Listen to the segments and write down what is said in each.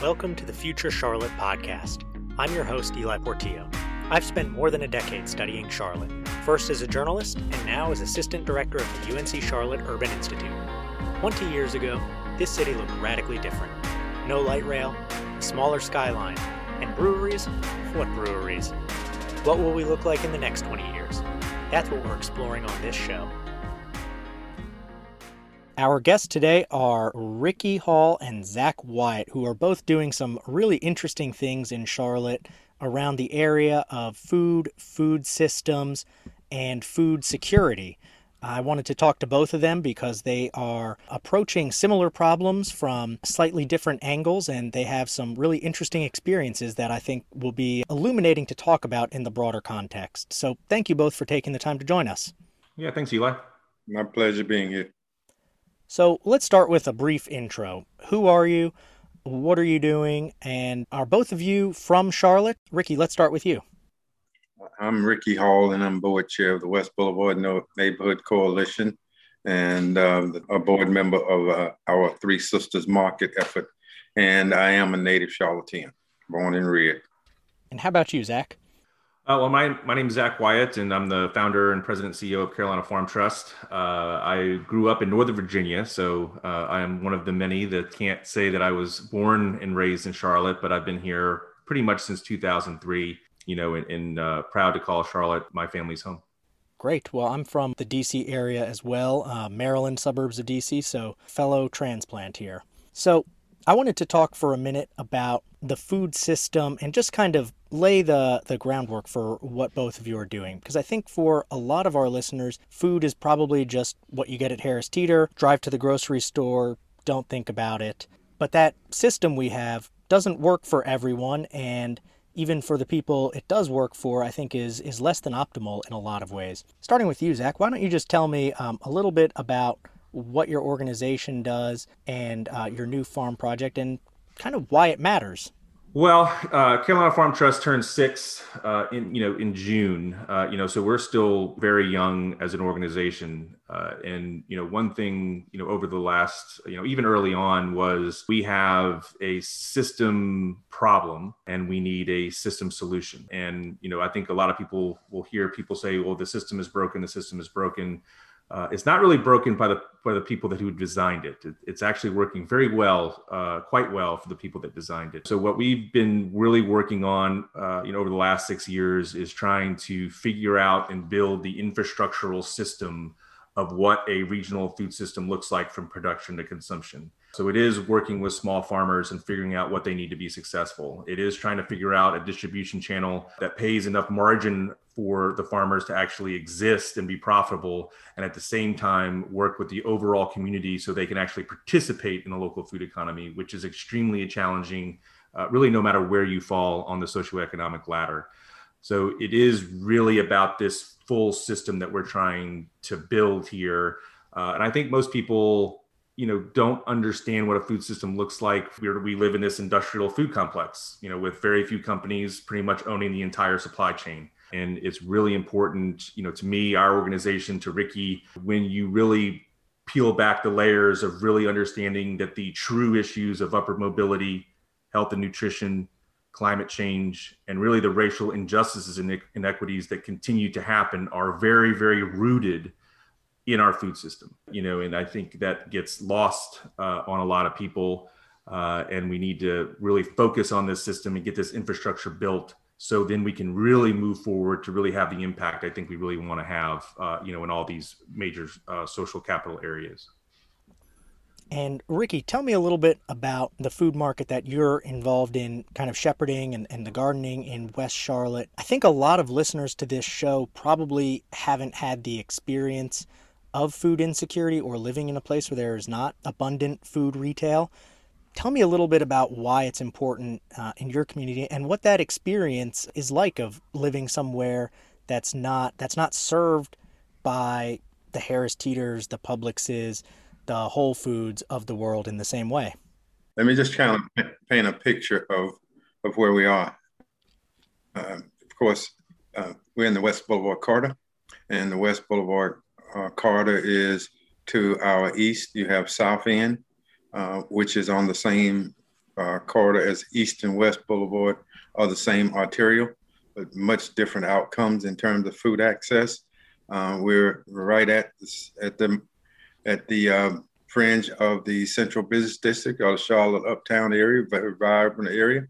Welcome to the Future Charlotte podcast. I'm your host, Eli Portillo. I've spent more than a decade studying Charlotte, first as a journalist and now as assistant director of the UNC Charlotte Urban Institute. 20 years ago, this city looked radically different. No light rail, a smaller skyline, and breweries? What breweries? What will we look like in the next 20 years? That's what we're exploring on this show. Our guests today are Ricky Hall and Zach Wyatt, who are both doing some really interesting things in Charlotte around the area of food, food systems, and food security. I wanted to talk to both of them because they are approaching similar problems from slightly different angles, and they have some really interesting experiences that I think will be illuminating to talk about in the broader context. So, thank you both for taking the time to join us. Yeah, thanks, Eli. My pleasure being here. So let's start with a brief intro. Who are you? What are you doing? And are both of you from Charlotte? Ricky, let's start with you. I'm Ricky Hall, and I'm board chair of the West Boulevard Neighborhood Coalition and uh, a board member of uh, our Three Sisters Market effort. And I am a native Charlottean, born and reared. And how about you, Zach? Uh, well, my, my name is Zach Wyatt, and I'm the founder and president and CEO of Carolina Farm Trust. Uh, I grew up in Northern Virginia, so uh, I am one of the many that can't say that I was born and raised in Charlotte, but I've been here pretty much since 2003, you know, and, and uh, proud to call Charlotte my family's home. Great. Well, I'm from the DC area as well, uh, Maryland suburbs of DC, so fellow transplant here. So I wanted to talk for a minute about the food system and just kind of lay the, the groundwork for what both of you are doing. Because I think for a lot of our listeners, food is probably just what you get at Harris Teeter, drive to the grocery store, don't think about it. But that system we have doesn't work for everyone and even for the people it does work for, I think is is less than optimal in a lot of ways. Starting with you, Zach, why don't you just tell me um, a little bit about what your organization does and uh, your new farm project and kind of why it matters. Well, uh, Carolina Farm Trust turned six uh, in you know in June. Uh, you know, so we're still very young as an organization. Uh, and you know, one thing you know over the last you know even early on was we have a system problem and we need a system solution. And you know, I think a lot of people will hear people say, "Well, the system is broken. The system is broken." Uh, it's not really broken by the by the people that who designed it. it it's actually working very well, uh, quite well for the people that designed it. So what we've been really working on, uh, you know, over the last six years is trying to figure out and build the infrastructural system of what a regional food system looks like from production to consumption. So it is working with small farmers and figuring out what they need to be successful. It is trying to figure out a distribution channel that pays enough margin for the farmers to actually exist and be profitable and at the same time work with the overall community so they can actually participate in the local food economy, which is extremely challenging, uh, really no matter where you fall on the socioeconomic ladder. So it is really about this full system that we're trying to build here. Uh, and I think most people you know don't understand what a food system looks like. We we live in this industrial food complex you know with very few companies pretty much owning the entire supply chain. And it's really important you know to me our organization to ricky when you really peel back the layers of really understanding that the true issues of upward mobility health and nutrition climate change and really the racial injustices and inequities that continue to happen are very very rooted in our food system you know and i think that gets lost uh, on a lot of people uh, and we need to really focus on this system and get this infrastructure built so then we can really move forward to really have the impact i think we really want to have uh, you know in all these major uh, social capital areas and Ricky, tell me a little bit about the food market that you're involved in, kind of shepherding and, and the gardening in West Charlotte. I think a lot of listeners to this show probably haven't had the experience of food insecurity or living in a place where there is not abundant food retail. Tell me a little bit about why it's important uh, in your community and what that experience is like of living somewhere that's not that's not served by the Harris Teeters, the Publixes, the Whole Foods of the world in the same way. Let me just try to paint a picture of of where we are. Uh, of course, uh, we're in the West Boulevard Corridor, and the West Boulevard uh, corridor is to our east. You have South End, uh, which is on the same uh, corridor as East and West Boulevard are the same arterial, but much different outcomes in terms of food access. Uh, we're right at at the at the um, fringe of the Central Business District or the Charlotte Uptown area, very vibrant area.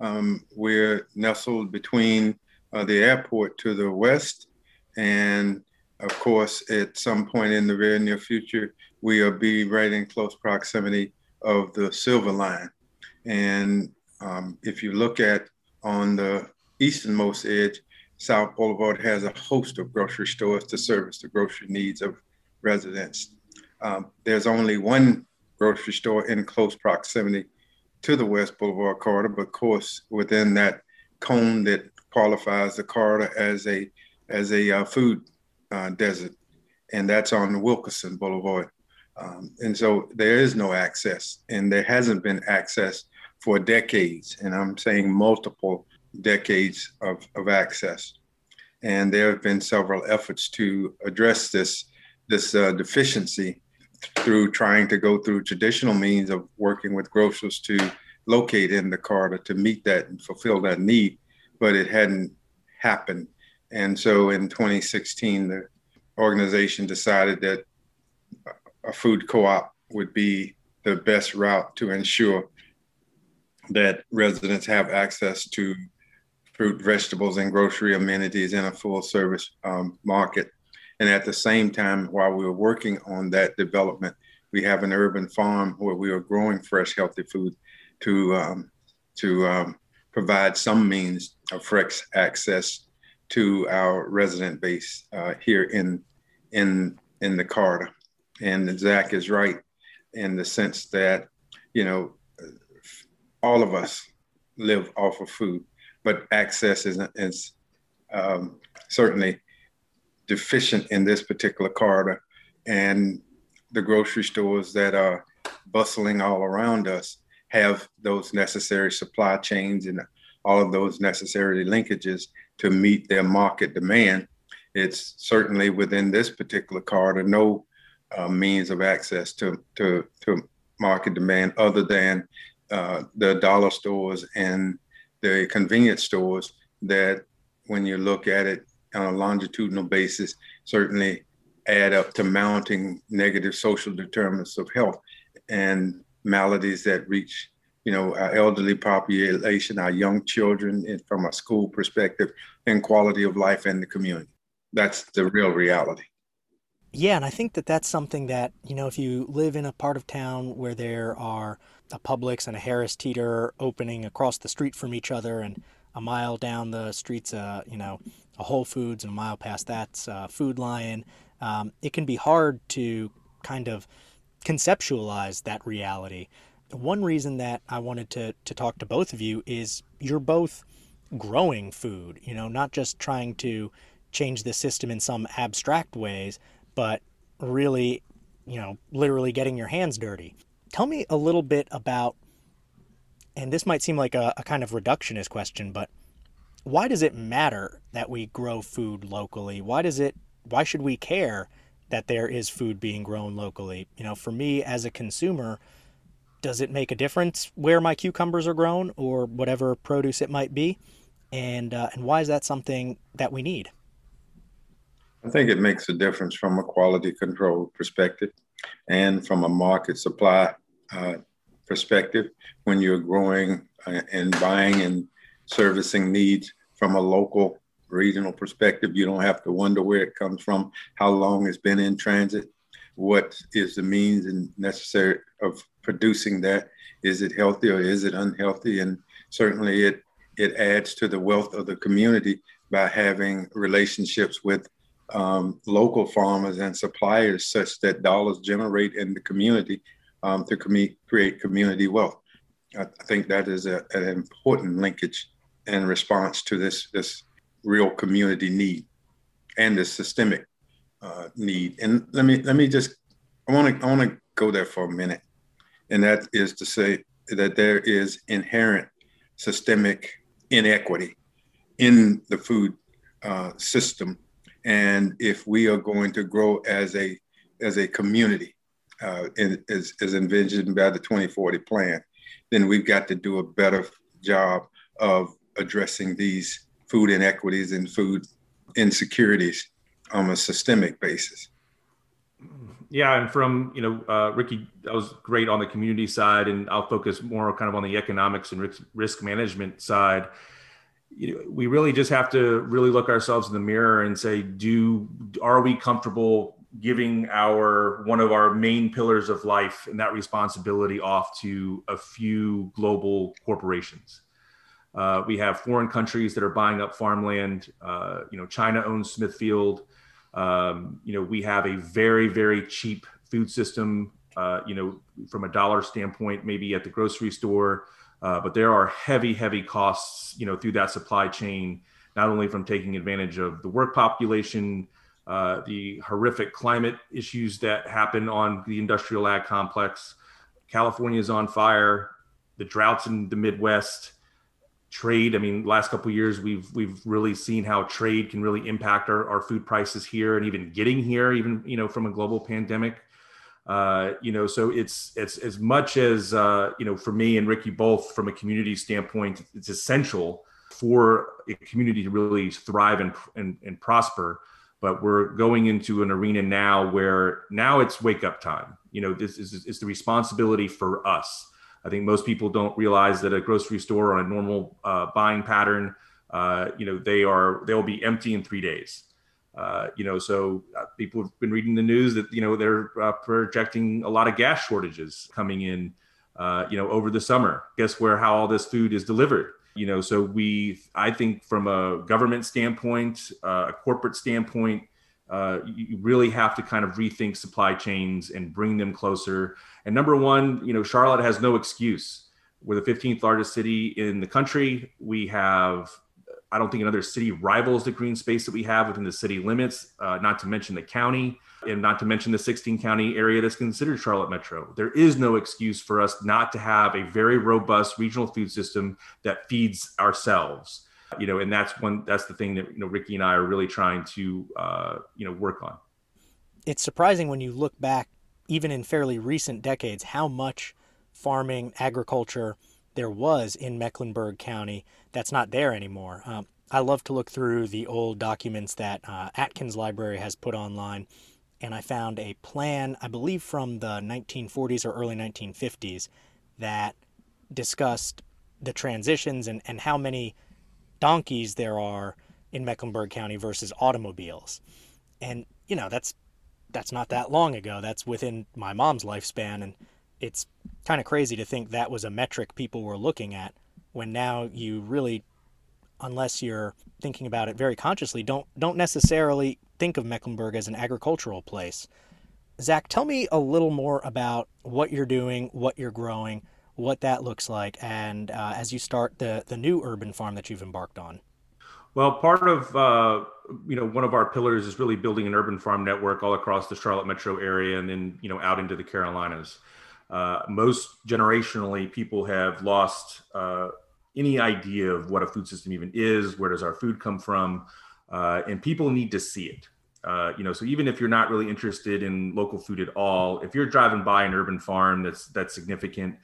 Um, we're nestled between uh, the airport to the west, and of course, at some point in the very near future, we will be right in close proximity of the Silver Line. And um, if you look at on the easternmost edge, South Boulevard has a host of grocery stores to service the grocery needs of residents. Um, there's only one grocery store in close proximity to the West Boulevard corridor, but of course, within that cone that qualifies the corridor as a as a uh, food uh, desert, and that's on Wilkerson Boulevard. Um, and so there is no access, and there hasn't been access for decades, and I'm saying multiple decades of, of access. And there have been several efforts to address this, this uh, deficiency through trying to go through traditional means of working with grocers to locate in the corridor to meet that and fulfill that need, but it hadn't happened. And so in 2016, the organization decided that a food co-op would be the best route to ensure that residents have access to fruit, vegetables, and grocery amenities in a full service um, market. And at the same time, while we were working on that development, we have an urban farm where we are growing fresh, healthy food to um, to um, provide some means of fresh access to our resident base uh, here in in in the corridor. And Zach is right in the sense that you know all of us live off of food, but access is, is um, certainly deficient in this particular corridor. And the grocery stores that are bustling all around us have those necessary supply chains and all of those necessary linkages to meet their market demand. It's certainly within this particular corridor no uh, means of access to, to, to market demand other than uh, the dollar stores and the convenience stores that when you look at it on a longitudinal basis certainly add up to mounting negative social determinants of health and maladies that reach you know our elderly population our young children from a school perspective and quality of life in the community that's the real reality yeah and i think that that's something that you know if you live in a part of town where there are a Publix and a Harris Teeter opening across the street from each other, and a mile down the street's a you know a Whole Foods, and a mile past that's a Food Lion. Um, it can be hard to kind of conceptualize that reality. One reason that I wanted to to talk to both of you is you're both growing food. You know, not just trying to change the system in some abstract ways, but really, you know, literally getting your hands dirty. Tell me a little bit about, and this might seem like a, a kind of reductionist question, but why does it matter that we grow food locally? Why does it? Why should we care that there is food being grown locally? You know, for me as a consumer, does it make a difference where my cucumbers are grown or whatever produce it might be? And uh, and why is that something that we need? I think it makes a difference from a quality control perspective and from a market supply uh, perspective when you're growing uh, and buying and servicing needs from a local regional perspective you don't have to wonder where it comes from how long it's been in transit what is the means and necessary of producing that is it healthy or is it unhealthy and certainly it it adds to the wealth of the community by having relationships with um, local farmers and suppliers such that dollars generate in the community um, to com- create community wealth. I, I think that is a, an important linkage in response to this, this real community need and the systemic uh, need. And let me let me just I want to I want to go there for a minute, and that is to say that there is inherent systemic inequity in the food uh, system. And if we are going to grow as a as a community, uh, in, as, as envisioned by the 2040 plan, then we've got to do a better job of addressing these food inequities and food insecurities on a systemic basis. Yeah, and from you know uh, Ricky, that was great on the community side, and I'll focus more kind of on the economics and risk, management side. You know, we really just have to really look ourselves in the mirror and say, do are we comfortable giving our one of our main pillars of life and that responsibility off to a few global corporations? Uh, we have foreign countries that are buying up farmland. Uh, you know, China owns Smithfield. Um, you know, we have a very, very cheap food system. Uh, you know, from a dollar standpoint, maybe at the grocery store, uh, but there are heavy, heavy costs. You know, through that supply chain, not only from taking advantage of the work population, uh, the horrific climate issues that happen on the industrial ag complex. California is on fire. The droughts in the Midwest trade. I mean last couple years we've we've really seen how trade can really impact our, our food prices here and even getting here even you know from a global pandemic. Uh, you know so it's it's as much as uh, you know for me and ricky both from a community standpoint it's essential for a community to really thrive and, and, and prosper. But we're going into an arena now where now it's wake up time. You know this is, is the responsibility for us I think most people don't realize that a grocery store on a normal uh, buying pattern, uh, you know, they are they'll be empty in three days. Uh, you know, so uh, people have been reading the news that you know they're uh, projecting a lot of gas shortages coming in, uh, you know, over the summer. Guess where how all this food is delivered? You know, so we, I think, from a government standpoint, a corporate standpoint, you really have to kind of rethink supply chains and bring them closer. And number one, you know, Charlotte has no excuse. We're the 15th largest city in the country. We have, I don't think, another city rivals the green space that we have within the city limits, uh, not to mention the county and not to mention the 16 county area that's considered Charlotte Metro. There is no excuse for us not to have a very robust regional food system that feeds ourselves you know, and that's one that's the thing that you know Ricky and I are really trying to uh, you know work on. It's surprising when you look back, even in fairly recent decades, how much farming, agriculture there was in Mecklenburg County that's not there anymore. Um, I love to look through the old documents that uh, Atkins Library has put online, and I found a plan, I believe from the 1940s or early 1950s, that discussed the transitions and, and how many donkeys there are in Mecklenburg County versus automobiles. And, you know, that's that's not that long ago. That's within my mom's lifespan and it's kind of crazy to think that was a metric people were looking at when now you really unless you're thinking about it very consciously don't don't necessarily think of Mecklenburg as an agricultural place. Zach, tell me a little more about what you're doing, what you're growing, what that looks like, and uh, as you start the the new urban farm that you've embarked on. Well, part of uh, you know one of our pillars is really building an urban farm network all across the Charlotte metro area, and then you know out into the Carolinas. Uh, most generationally, people have lost uh, any idea of what a food system even is. Where does our food come from? Uh, and people need to see it. Uh, you know, so even if you're not really interested in local food at all, if you're driving by an urban farm that's that's significant,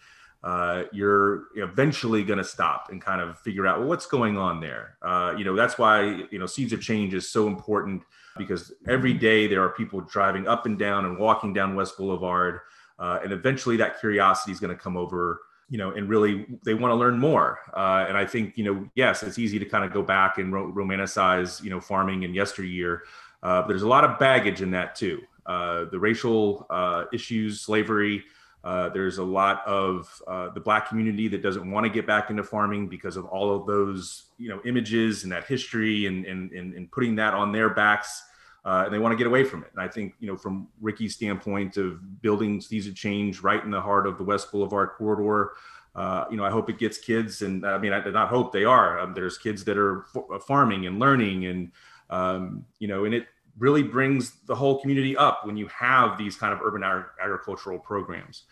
uh, you're eventually going to stop and kind of figure out well, what's going on there. Uh, you know, that's why you know seeds of change is so important because every day there are people driving up and down and walking down West Boulevard, uh, and eventually that curiosity is going to come over. You know, and really they want to learn more. Uh, and I think you know, yes, it's easy to kind of go back and ro- romanticize you know farming in yesteryear. Uh, but there's a lot of baggage in that too. Uh, the racial issues, slavery. Uh, there's a lot of uh, the black community that doesn't want to get back into farming because of all of those, you know, images and that history and and and, and putting that on their backs, uh, and they want to get away from it. And I think, you know, from Ricky's standpoint of building Seeds of Change right in the heart of the West Boulevard corridor, uh, you know, I hope it gets kids, and I mean, I did not hope they are. Um, there's kids that are f- farming and learning, and um, you know, and it really brings the whole community up when you have these kind of urban ag- agricultural programs.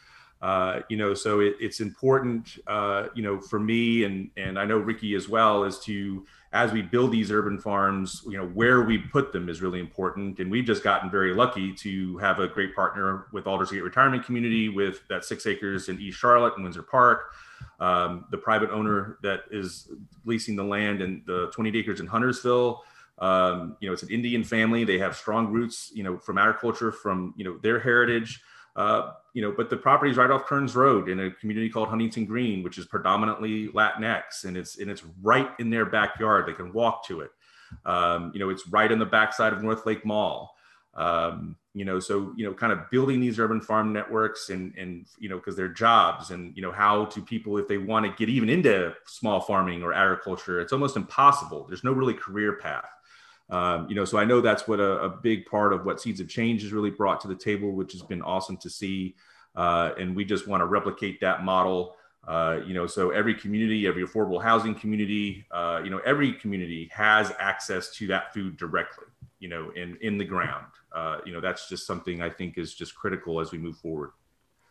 Uh, you know, so it, it's important, uh, you know, for me and and I know Ricky as well, is to as we build these urban farms, you know, where we put them is really important. And we've just gotten very lucky to have a great partner with Aldersgate Retirement Community with that six acres in East Charlotte and Windsor Park. Um, the private owner that is leasing the land and the 20 acres in Huntersville. Um, you know, it's an Indian family. They have strong roots, you know, from agriculture, from you know their heritage. Uh, you know, but the property is right off Kearns Road in a community called Huntington Green, which is predominantly Latinx, and it's and it's right in their backyard. They can walk to it. Um, you know, it's right on the backside of North Lake Mall. Um, you know, so you know, kind of building these urban farm networks, and and you know, because they're jobs, and you know, how to people if they want to get even into small farming or agriculture, it's almost impossible. There's no really career path. Um, you know, so I know that's what a, a, big part of what Seeds of Change has really brought to the table, which has been awesome to see. Uh, and we just want to replicate that model. Uh, you know, so every community, every affordable housing community, uh, you know, every community has access to that food directly, you know, in in the ground. Uh, you know, that's just something I think is just critical as we move forward.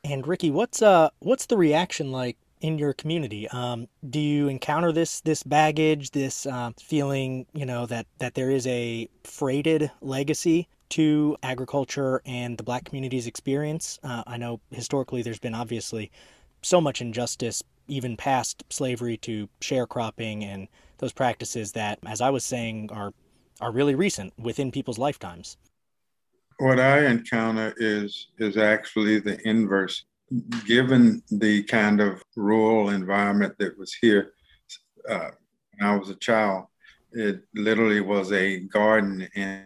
And Ricky, what's uh what's the reaction like in your community? Um, do you encounter this this baggage, this uh, feeling, you know, that that there is a freighted legacy to agriculture and the Black community's experience? Uh, I know historically there's been obviously so much injustice, even past slavery to sharecropping and those practices that, as I was saying, are are really recent within people's lifetimes. What I encounter is is actually the inverse given the kind of rural environment that was here uh, when I was a child, it literally was a garden in,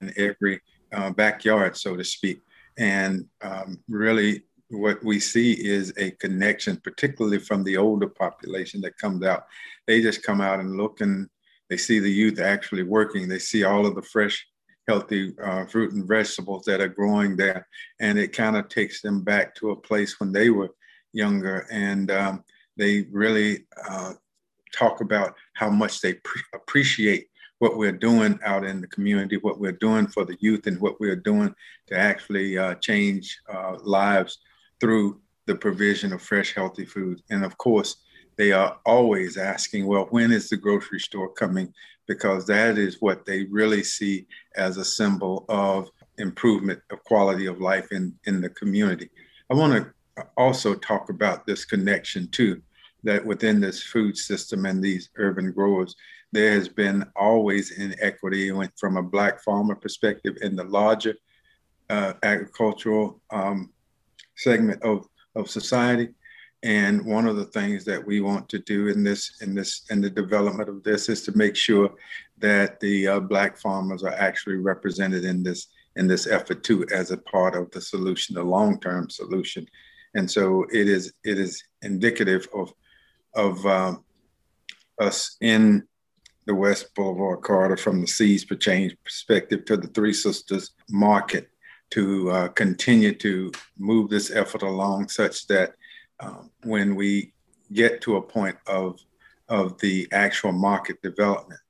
in every uh, backyard, so to speak. And um, really, what we see is a connection, particularly from the older population that comes out. They just come out and look and they see the youth actually working. They see all of the fresh healthy uh, fruit and vegetables that are growing there. And it kind of takes them back to a place when they were younger. And um, they really uh, talk about how much they pre- appreciate what we're doing out in the community, what we're doing for the youth, and what we're doing to actually uh, change uh, lives through the provision of fresh, healthy food. And of course, they are always asking, well, when is the grocery store coming because that is what they really see as a symbol of improvement of quality of life in, in the community. I want to also talk about this connection too, that within this food system and these urban growers, there has been always inequity from a black farmer perspective in the larger uh, agricultural um, segment of, of society and one of the things that we want to do in this, in this, in the development of this, is to make sure that the uh, black farmers are actually represented in this, in this effort too, as a part of the solution, the long-term solution. And so it is, it is indicative of, of um, us in the West Boulevard corridor from the Seeds for Change perspective to the Three Sisters market to uh, continue to move this effort along such that um, when we get to a point of of the actual market development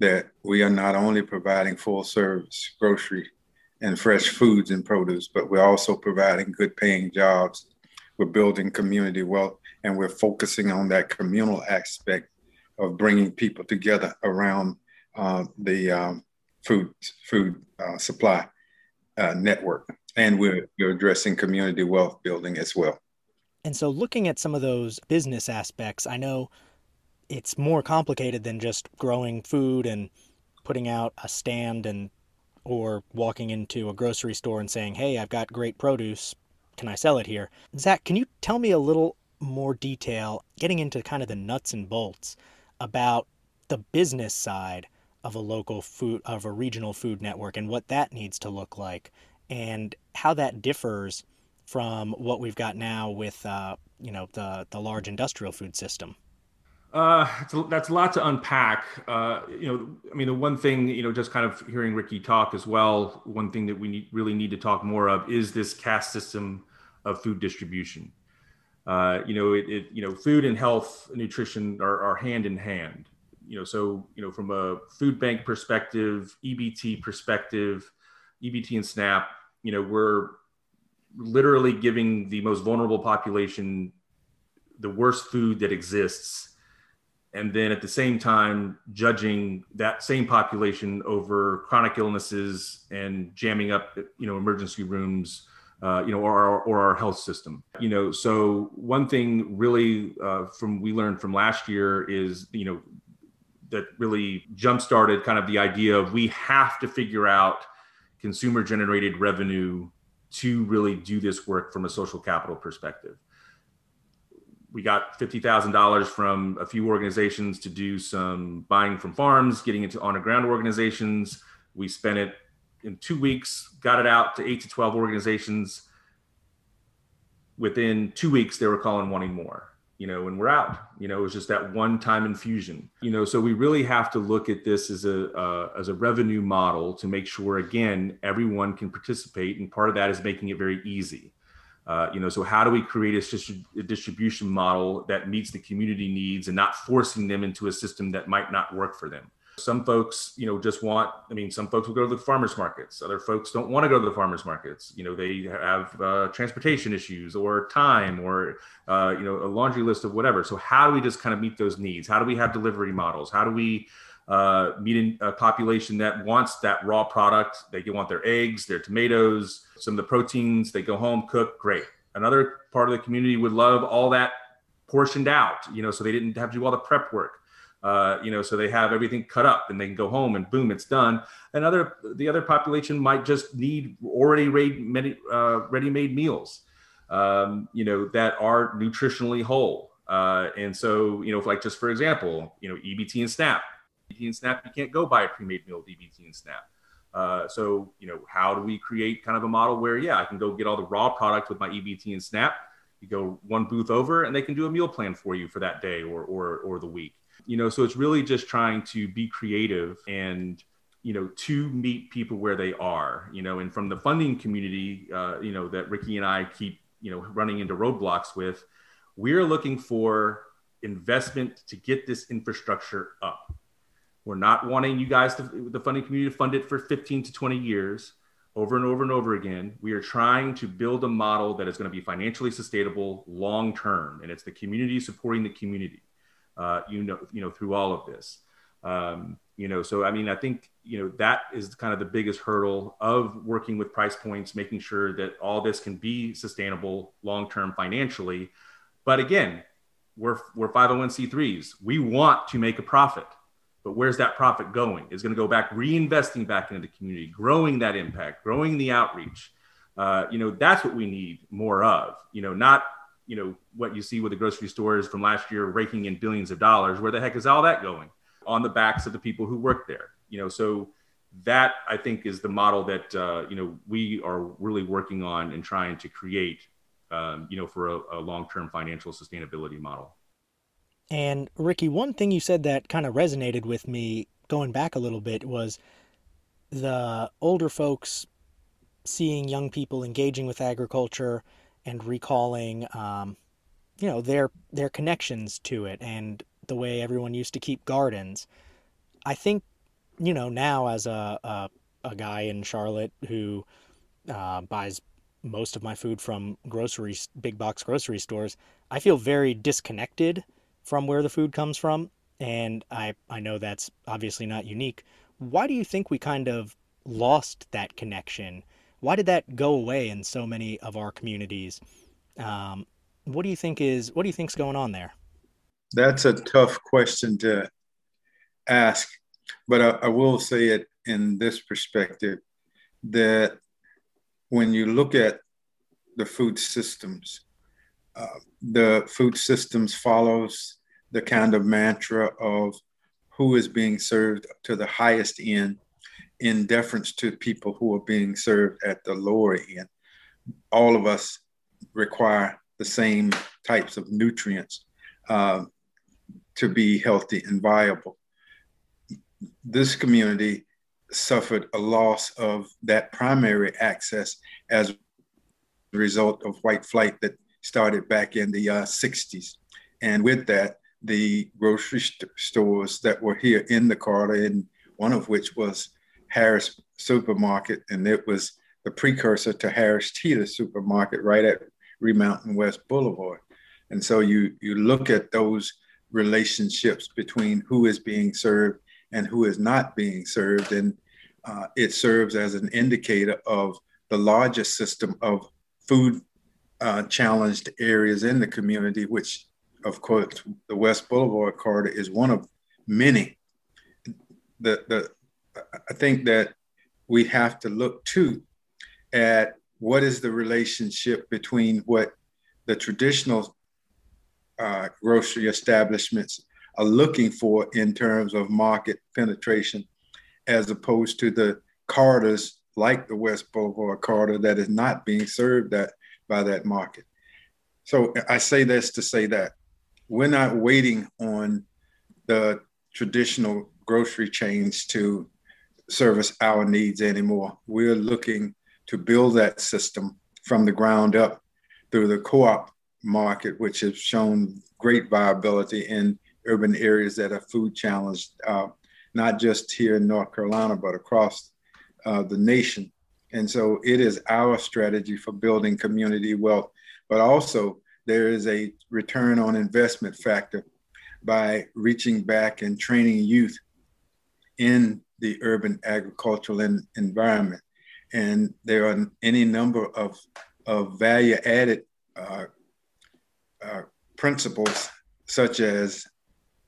that we are not only providing full service grocery and fresh foods and produce, but we're also providing good paying jobs. We're building community wealth and we're focusing on that communal aspect of bringing people together around uh, the um, food food uh, supply uh, network. And we're, we're addressing community wealth building as well. And so, looking at some of those business aspects, I know it's more complicated than just growing food and putting out a stand and or walking into a grocery store and saying, "Hey, I've got great produce. Can I sell it here?" Zach, can you tell me a little more detail, getting into kind of the nuts and bolts about the business side of a local food of a regional food network and what that needs to look like and how that differs from what we've got now with uh, you know the the large industrial food system? Uh, a, that's a lot to unpack. Uh, you know, I mean, the one thing, you know, just kind of hearing Ricky talk as well, one thing that we need, really need to talk more of is this caste system of food distribution. Uh, you know, it, it, you know, food and health, nutrition are, are hand in hand. You know, so you know, from a food bank perspective, EBT perspective, EBT and SNAP, you know, we're literally giving the most vulnerable population the worst food that exists and then at the same time judging that same population over chronic illnesses and jamming up you know emergency rooms uh, you know or our, or our health system. You know so one thing really uh, from we learned from last year is you know that really jump started kind of the idea of we have to figure out consumer generated revenue to really do this work from a social capital perspective we got $50,000 from a few organizations to do some buying from farms, getting into on the ground organizations. We spent it in two weeks, got it out to eight to 12 organizations. Within two weeks, they were calling wanting more, you know, and we're out, you know, it was just that one time infusion, you know, so we really have to look at this as a, uh, as a revenue model to make sure, again, everyone can participate. And part of that is making it very easy uh, you know, so how do we create a, a, distribution model that meets the community needs and not forcing them into a system that might not work for them? Some folks, you know, just want. I mean, some folks will go to the farmers markets. Other folks don't want to go to the farmers markets. You know, they have uh, transportation issues or time or uh, you know a laundry list of whatever. So how do we just kind of meet those needs? How do we have delivery models? How do we uh, meet a population that wants that raw product? They want their eggs, their tomatoes, some of the proteins. They go home, cook, great. Another part of the community would love all that portioned out, you know, so they didn't have to do all the prep work. Uh, you know, so they have everything cut up and they can go home and boom, it's done. Another, the other population might just need already ready, uh, ready-made meals, um, you know, that are nutritionally whole. Uh, and so, you know, like just for example, you know, EBT and SNAP, EBT and SNAP, you can't go buy a pre-made meal with EBT and SNAP. Uh, so, you know, how do we create kind of a model where, yeah, I can go get all the raw product with my EBT and SNAP. You go one booth over, and they can do a meal plan for you for that day or or or the week. You know, so it's really just trying to be creative and you know to meet people where they are. You know, and from the funding community, uh, you know, that Ricky and I keep you know running into roadblocks with, we're looking for investment to get this infrastructure up we're not wanting you guys to the funding community to fund it for 15 to 20 years over and over and over again. We are trying to build a model that is going to be financially sustainable long term, and it's the community supporting the community. Uh, you know, you know, through all of this. Um, you know, so I mean, I think you know that is kind of the biggest hurdle of working with price points, making sure that all this can be sustainable long term financially. But again, we're we're 501c3s. We want to make a profit but where's that profit going? Is going to go back reinvesting back into the community, growing that impact, growing the outreach. Uh, you know, that's what we need more of. You know, not you know what you see with the grocery stores from last year raking in billions of dollars. Where the heck is all that going? On the backs of the people who work there. You know, so that I think is the model that uh, you know we are really working on and trying to create. Um, you know, for a, a long-term financial sustainability model. And Ricky, one thing you said that kind of resonated with me going back a little bit was the older folks seeing young people engaging with agriculture and recalling, um, you know, their their connections to it and the way everyone used to keep gardens. I think, you know, now as a a, a guy in Charlotte who uh, buys most of my food from grocery big box grocery stores, I feel very disconnected from where the food comes from. And I, I know that's obviously not unique. Why do you think we kind of lost that connection? Why did that go away in so many of our communities? Um, what do you think is what do you think's going on there? That's a tough question to ask, but I, I will say it in this perspective that when you look at the food systems, uh, the food systems follows the kind of mantra of who is being served to the highest end in deference to people who are being served at the lower end. All of us require the same types of nutrients uh, to be healthy and viable. This community suffered a loss of that primary access as a result of white flight that started back in the uh, 60s. And with that, the grocery st- stores that were here in the Carter, and one of which was Harris Supermarket, and it was the precursor to Harris Teeter supermarket right at Remount and West Boulevard. And so you you look at those relationships between who is being served and who is not being served, and uh, it serves as an indicator of the largest system of food uh, challenged areas in the community, which, of course, the West Boulevard corridor is one of many. The, the, I think that we have to look too at what is the relationship between what the traditional uh, grocery establishments are looking for in terms of market penetration, as opposed to the corridors like the West Boulevard corridor that is not being served that, by that market. So I say this to say that we're not waiting on the traditional grocery chains to service our needs anymore. We're looking to build that system from the ground up through the co-op market, which has shown great viability in urban areas that are food challenged, uh, not just here in North Carolina, but across uh, the nation. And so it is our strategy for building community wealth, but also there is a return on investment factor by reaching back and training youth in the urban agricultural environment. And there are any number of, of value added uh, uh, principles, such as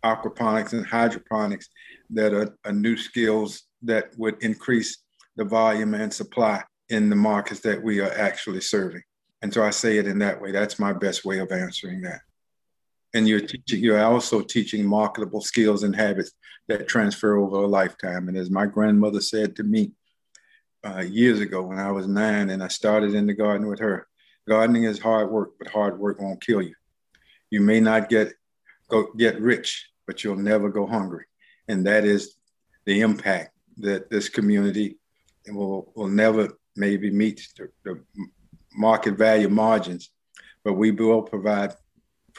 aquaponics and hydroponics, that are, are new skills that would increase the volume and supply in the markets that we are actually serving. And so I say it in that way. That's my best way of answering that. And you're teaching, you're also teaching marketable skills and habits that transfer over a lifetime. And as my grandmother said to me uh, years ago when I was nine and I started in the garden with her, gardening is hard work, but hard work won't kill you. You may not get go get rich, but you'll never go hungry. And that is the impact that this community will, will never maybe meet the, the market value margins, but we will provide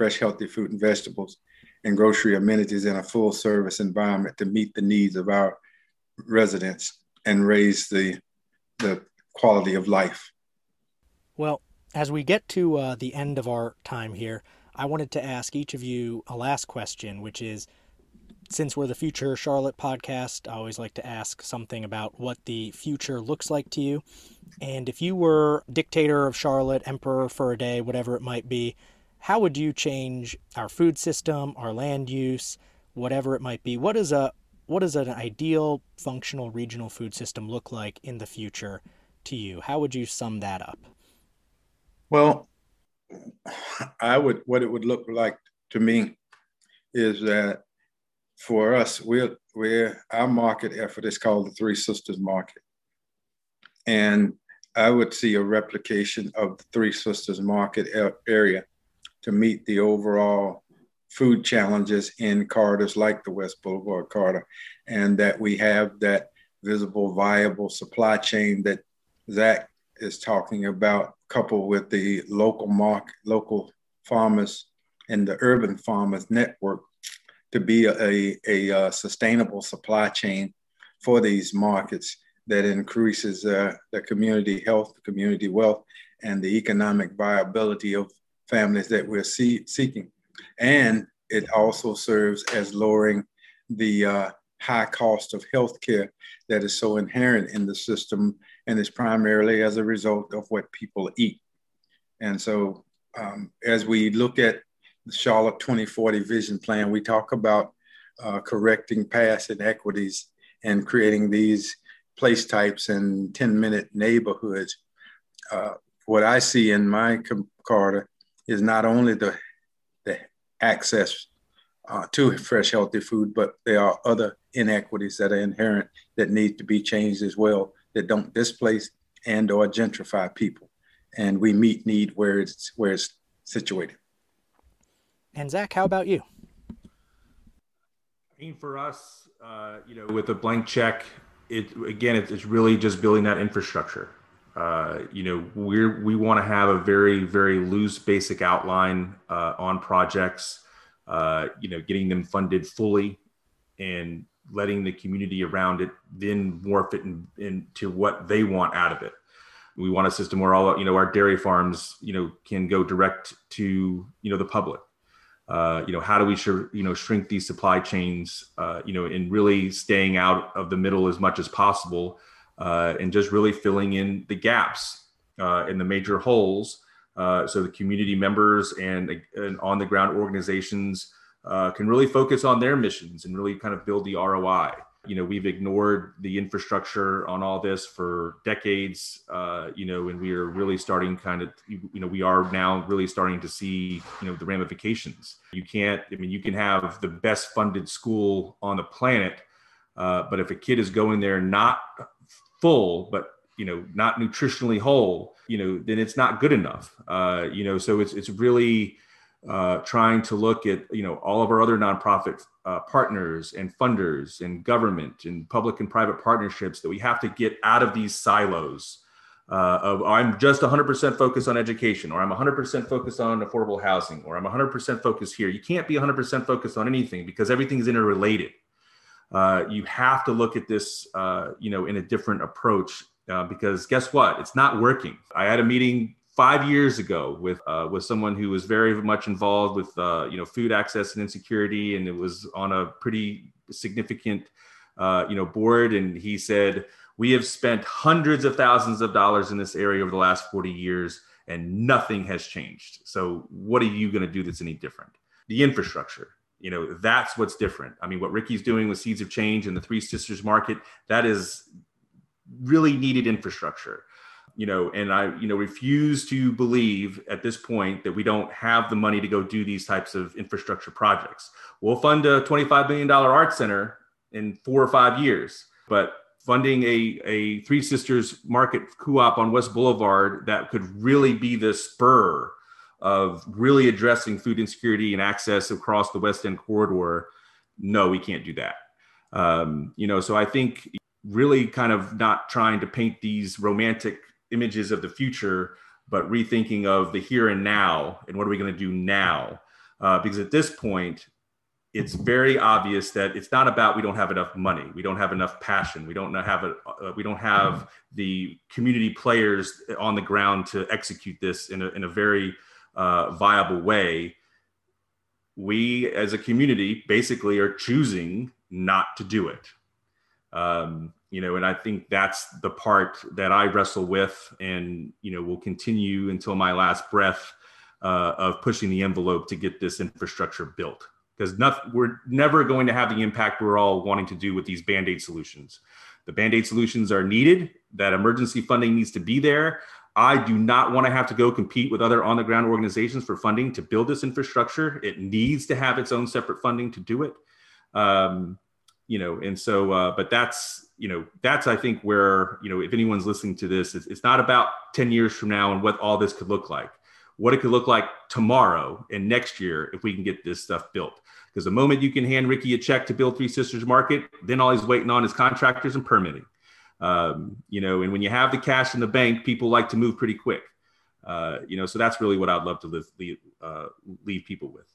fresh, healthy fruit and vegetables and grocery amenities in a full service environment to meet the needs of our residents and raise the, the quality of life. Well, as we get to uh, the end of our time here, I wanted to ask each of you a last question, which is since we're the Future Charlotte podcast, I always like to ask something about what the future looks like to you. And if you were dictator of Charlotte, emperor for a day, whatever it might be, how would you change our food system, our land use, whatever it might be? What is a what does an ideal functional regional food system look like in the future to you? How would you sum that up? Well, I would what it would look like to me is that for us, we're we're our market effort is called the Three Sisters Market, and I would see a replication of the Three Sisters Market area to meet the overall food challenges in corridors like the West Boulevard corridor, and that we have that visible, viable supply chain that Zach is talking about, coupled with the local market, local farmers and the urban farmers network to be a, a, a uh, sustainable supply chain for these markets that increases uh, the community health, the community wealth, and the economic viability of families that we're see- seeking. And it also serves as lowering the uh, high cost of healthcare that is so inherent in the system and is primarily as a result of what people eat. And so, um, as we look at the Charlotte 2040 vision plan, we talk about uh, correcting past inequities and creating these place types and 10 minute neighborhoods. Uh, what I see in my corridor is not only the, the access uh, to fresh, healthy food, but there are other inequities that are inherent that need to be changed as well that don't displace and or gentrify people. And we meet need where it's where it's situated. And Zach, how about you? I mean, for us, uh, you know, with a blank check, it again, it's really just building that infrastructure. Uh, you know, we're we want to have a very very loose basic outline uh, on projects. Uh, you know, getting them funded fully and letting the community around it then morph it in, into what they want out of it. We want a system where all you know our dairy farms you know can go direct to you know the public. Uh, you know how do we sh- you know shrink these supply chains uh, you know and really staying out of the middle as much as possible uh, and just really filling in the gaps uh, in the major holes uh, so the community members and, and on the ground organizations uh, can really focus on their missions and really kind of build the ROI. You know, we've ignored the infrastructure on all this for decades, uh, you know, and we are really starting kind of, you know, we are now really starting to see, you know, the ramifications. You can't, I mean, you can have the best funded school on the planet, uh, but if a kid is going there not full, but you know not nutritionally whole you know then it's not good enough uh, you know so it's it's really uh, trying to look at you know all of our other nonprofit uh, partners and funders and government and public and private partnerships that we have to get out of these silos uh, of I'm just 100% focused on education or I'm 100% focused on affordable housing or I'm 100% focused here. You can't be 100% focused on anything because everything is interrelated. Uh, you have to look at this, uh, you know, in a different approach uh, because guess what? It's not working. I had a meeting five years ago with uh, with someone who was very much involved with uh, you know food access and insecurity, and it was on a pretty significant uh, you know board. And he said, "We have spent hundreds of thousands of dollars in this area over the last 40 years, and nothing has changed. So what are you going to do that's any different? The infrastructure." You know, that's what's different. I mean, what Ricky's doing with Seeds of Change and the Three Sisters Market, that is really needed infrastructure you know and i you know refuse to believe at this point that we don't have the money to go do these types of infrastructure projects we'll fund a 25 million dollar art center in four or five years but funding a, a three sisters market co-op on west boulevard that could really be the spur of really addressing food insecurity and access across the west end corridor no we can't do that um, you know so i think really kind of not trying to paint these romantic images of the future, but rethinking of the here and now and what are we going to do now? Uh, because at this point, it's very obvious that it's not about we don't have enough money, we don't have enough passion, we don't have a, uh, we don't have the community players on the ground to execute this in a, in a very uh, viable way. We as a community basically are choosing not to do it. Um, you know, and I think that's the part that I wrestle with, and you know, will continue until my last breath uh, of pushing the envelope to get this infrastructure built. Because we're never going to have the impact we're all wanting to do with these band aid solutions. The band aid solutions are needed. That emergency funding needs to be there. I do not want to have to go compete with other on the ground organizations for funding to build this infrastructure. It needs to have its own separate funding to do it. Um, you know, and so, uh, but that's, you know, that's, I think where, you know, if anyone's listening to this, it's, it's not about 10 years from now and what all this could look like, what it could look like tomorrow and next year if we can get this stuff built. Because the moment you can hand Ricky a check to build Three Sisters Market, then all he's waiting on is contractors and permitting. Um, you know, and when you have the cash in the bank, people like to move pretty quick. Uh, you know, so that's really what I'd love to live, leave, uh, leave people with.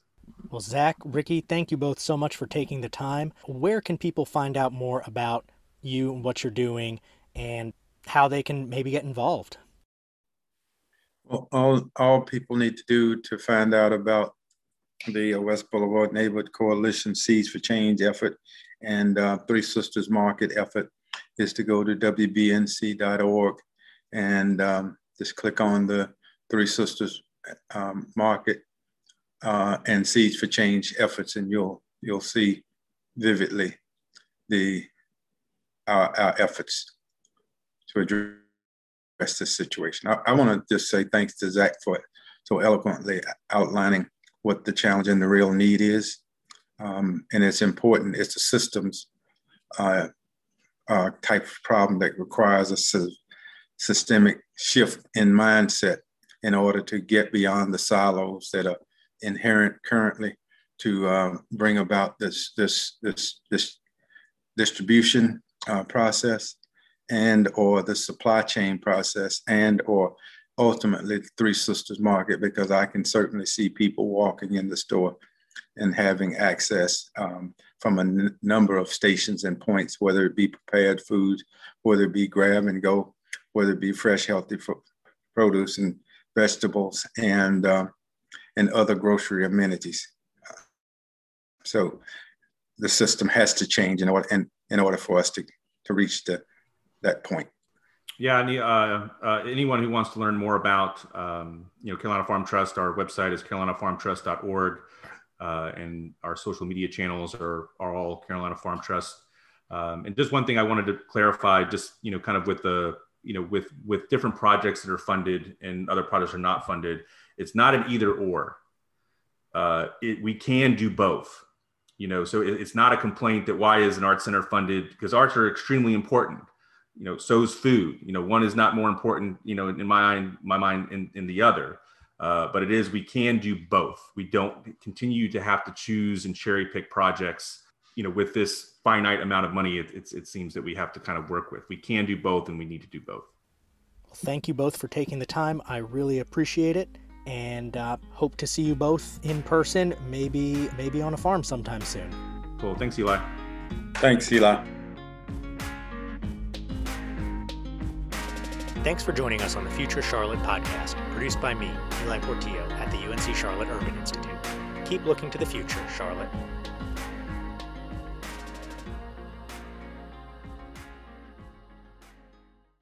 Well, Zach, Ricky, thank you both so much for taking the time. Where can people find out more about you and what you're doing and how they can maybe get involved? Well, all, all people need to do to find out about the West Boulevard Neighborhood Coalition Seeds for Change effort and uh, Three Sisters Market effort is to go to WBNC.org and um, just click on the Three Sisters um, Market uh, and Seeds for Change efforts, and you'll you'll see vividly the our, our efforts to address this situation. I, I want to just say thanks to Zach for so eloquently outlining what the challenge and the real need is, um, and it's important. It's a systems uh, uh, type of problem that requires a systemic shift in mindset in order to get beyond the silos that are inherent currently to um, bring about this this this this distribution uh, process and or the supply chain process and or ultimately the three sisters market because i can certainly see people walking in the store and having access um, from a n- number of stations and points whether it be prepared food whether it be grab and go whether it be fresh, healthy produce and vegetables and uh, and other grocery amenities. So the system has to change in order in, in order for us to, to reach the, that point. Yeah, and uh, uh, anyone who wants to learn more about um, you know Carolina Farm Trust, our website is carolinafarmtrust.org, uh, and our social media channels are are all Carolina Farm Trust. Um, and just one thing I wanted to clarify, just you know, kind of with the you know with with different projects that are funded and other projects are not funded, it's not an either or. Uh, it, we can do both you know so it's not a complaint that why is an art center funded because arts are extremely important you know so is food you know one is not more important you know in my mind my mind in, in the other uh, but it is we can do both we don't continue to have to choose and cherry pick projects you know with this finite amount of money it, it seems that we have to kind of work with we can do both and we need to do both well, thank you both for taking the time i really appreciate it and uh, hope to see you both in person, maybe maybe on a farm sometime soon. Cool. Thanks, Eli. Thanks, Eli. Thanks for joining us on the Future Charlotte podcast, produced by me, Eli Portillo, at the UNC Charlotte Urban Institute. Keep looking to the future, Charlotte.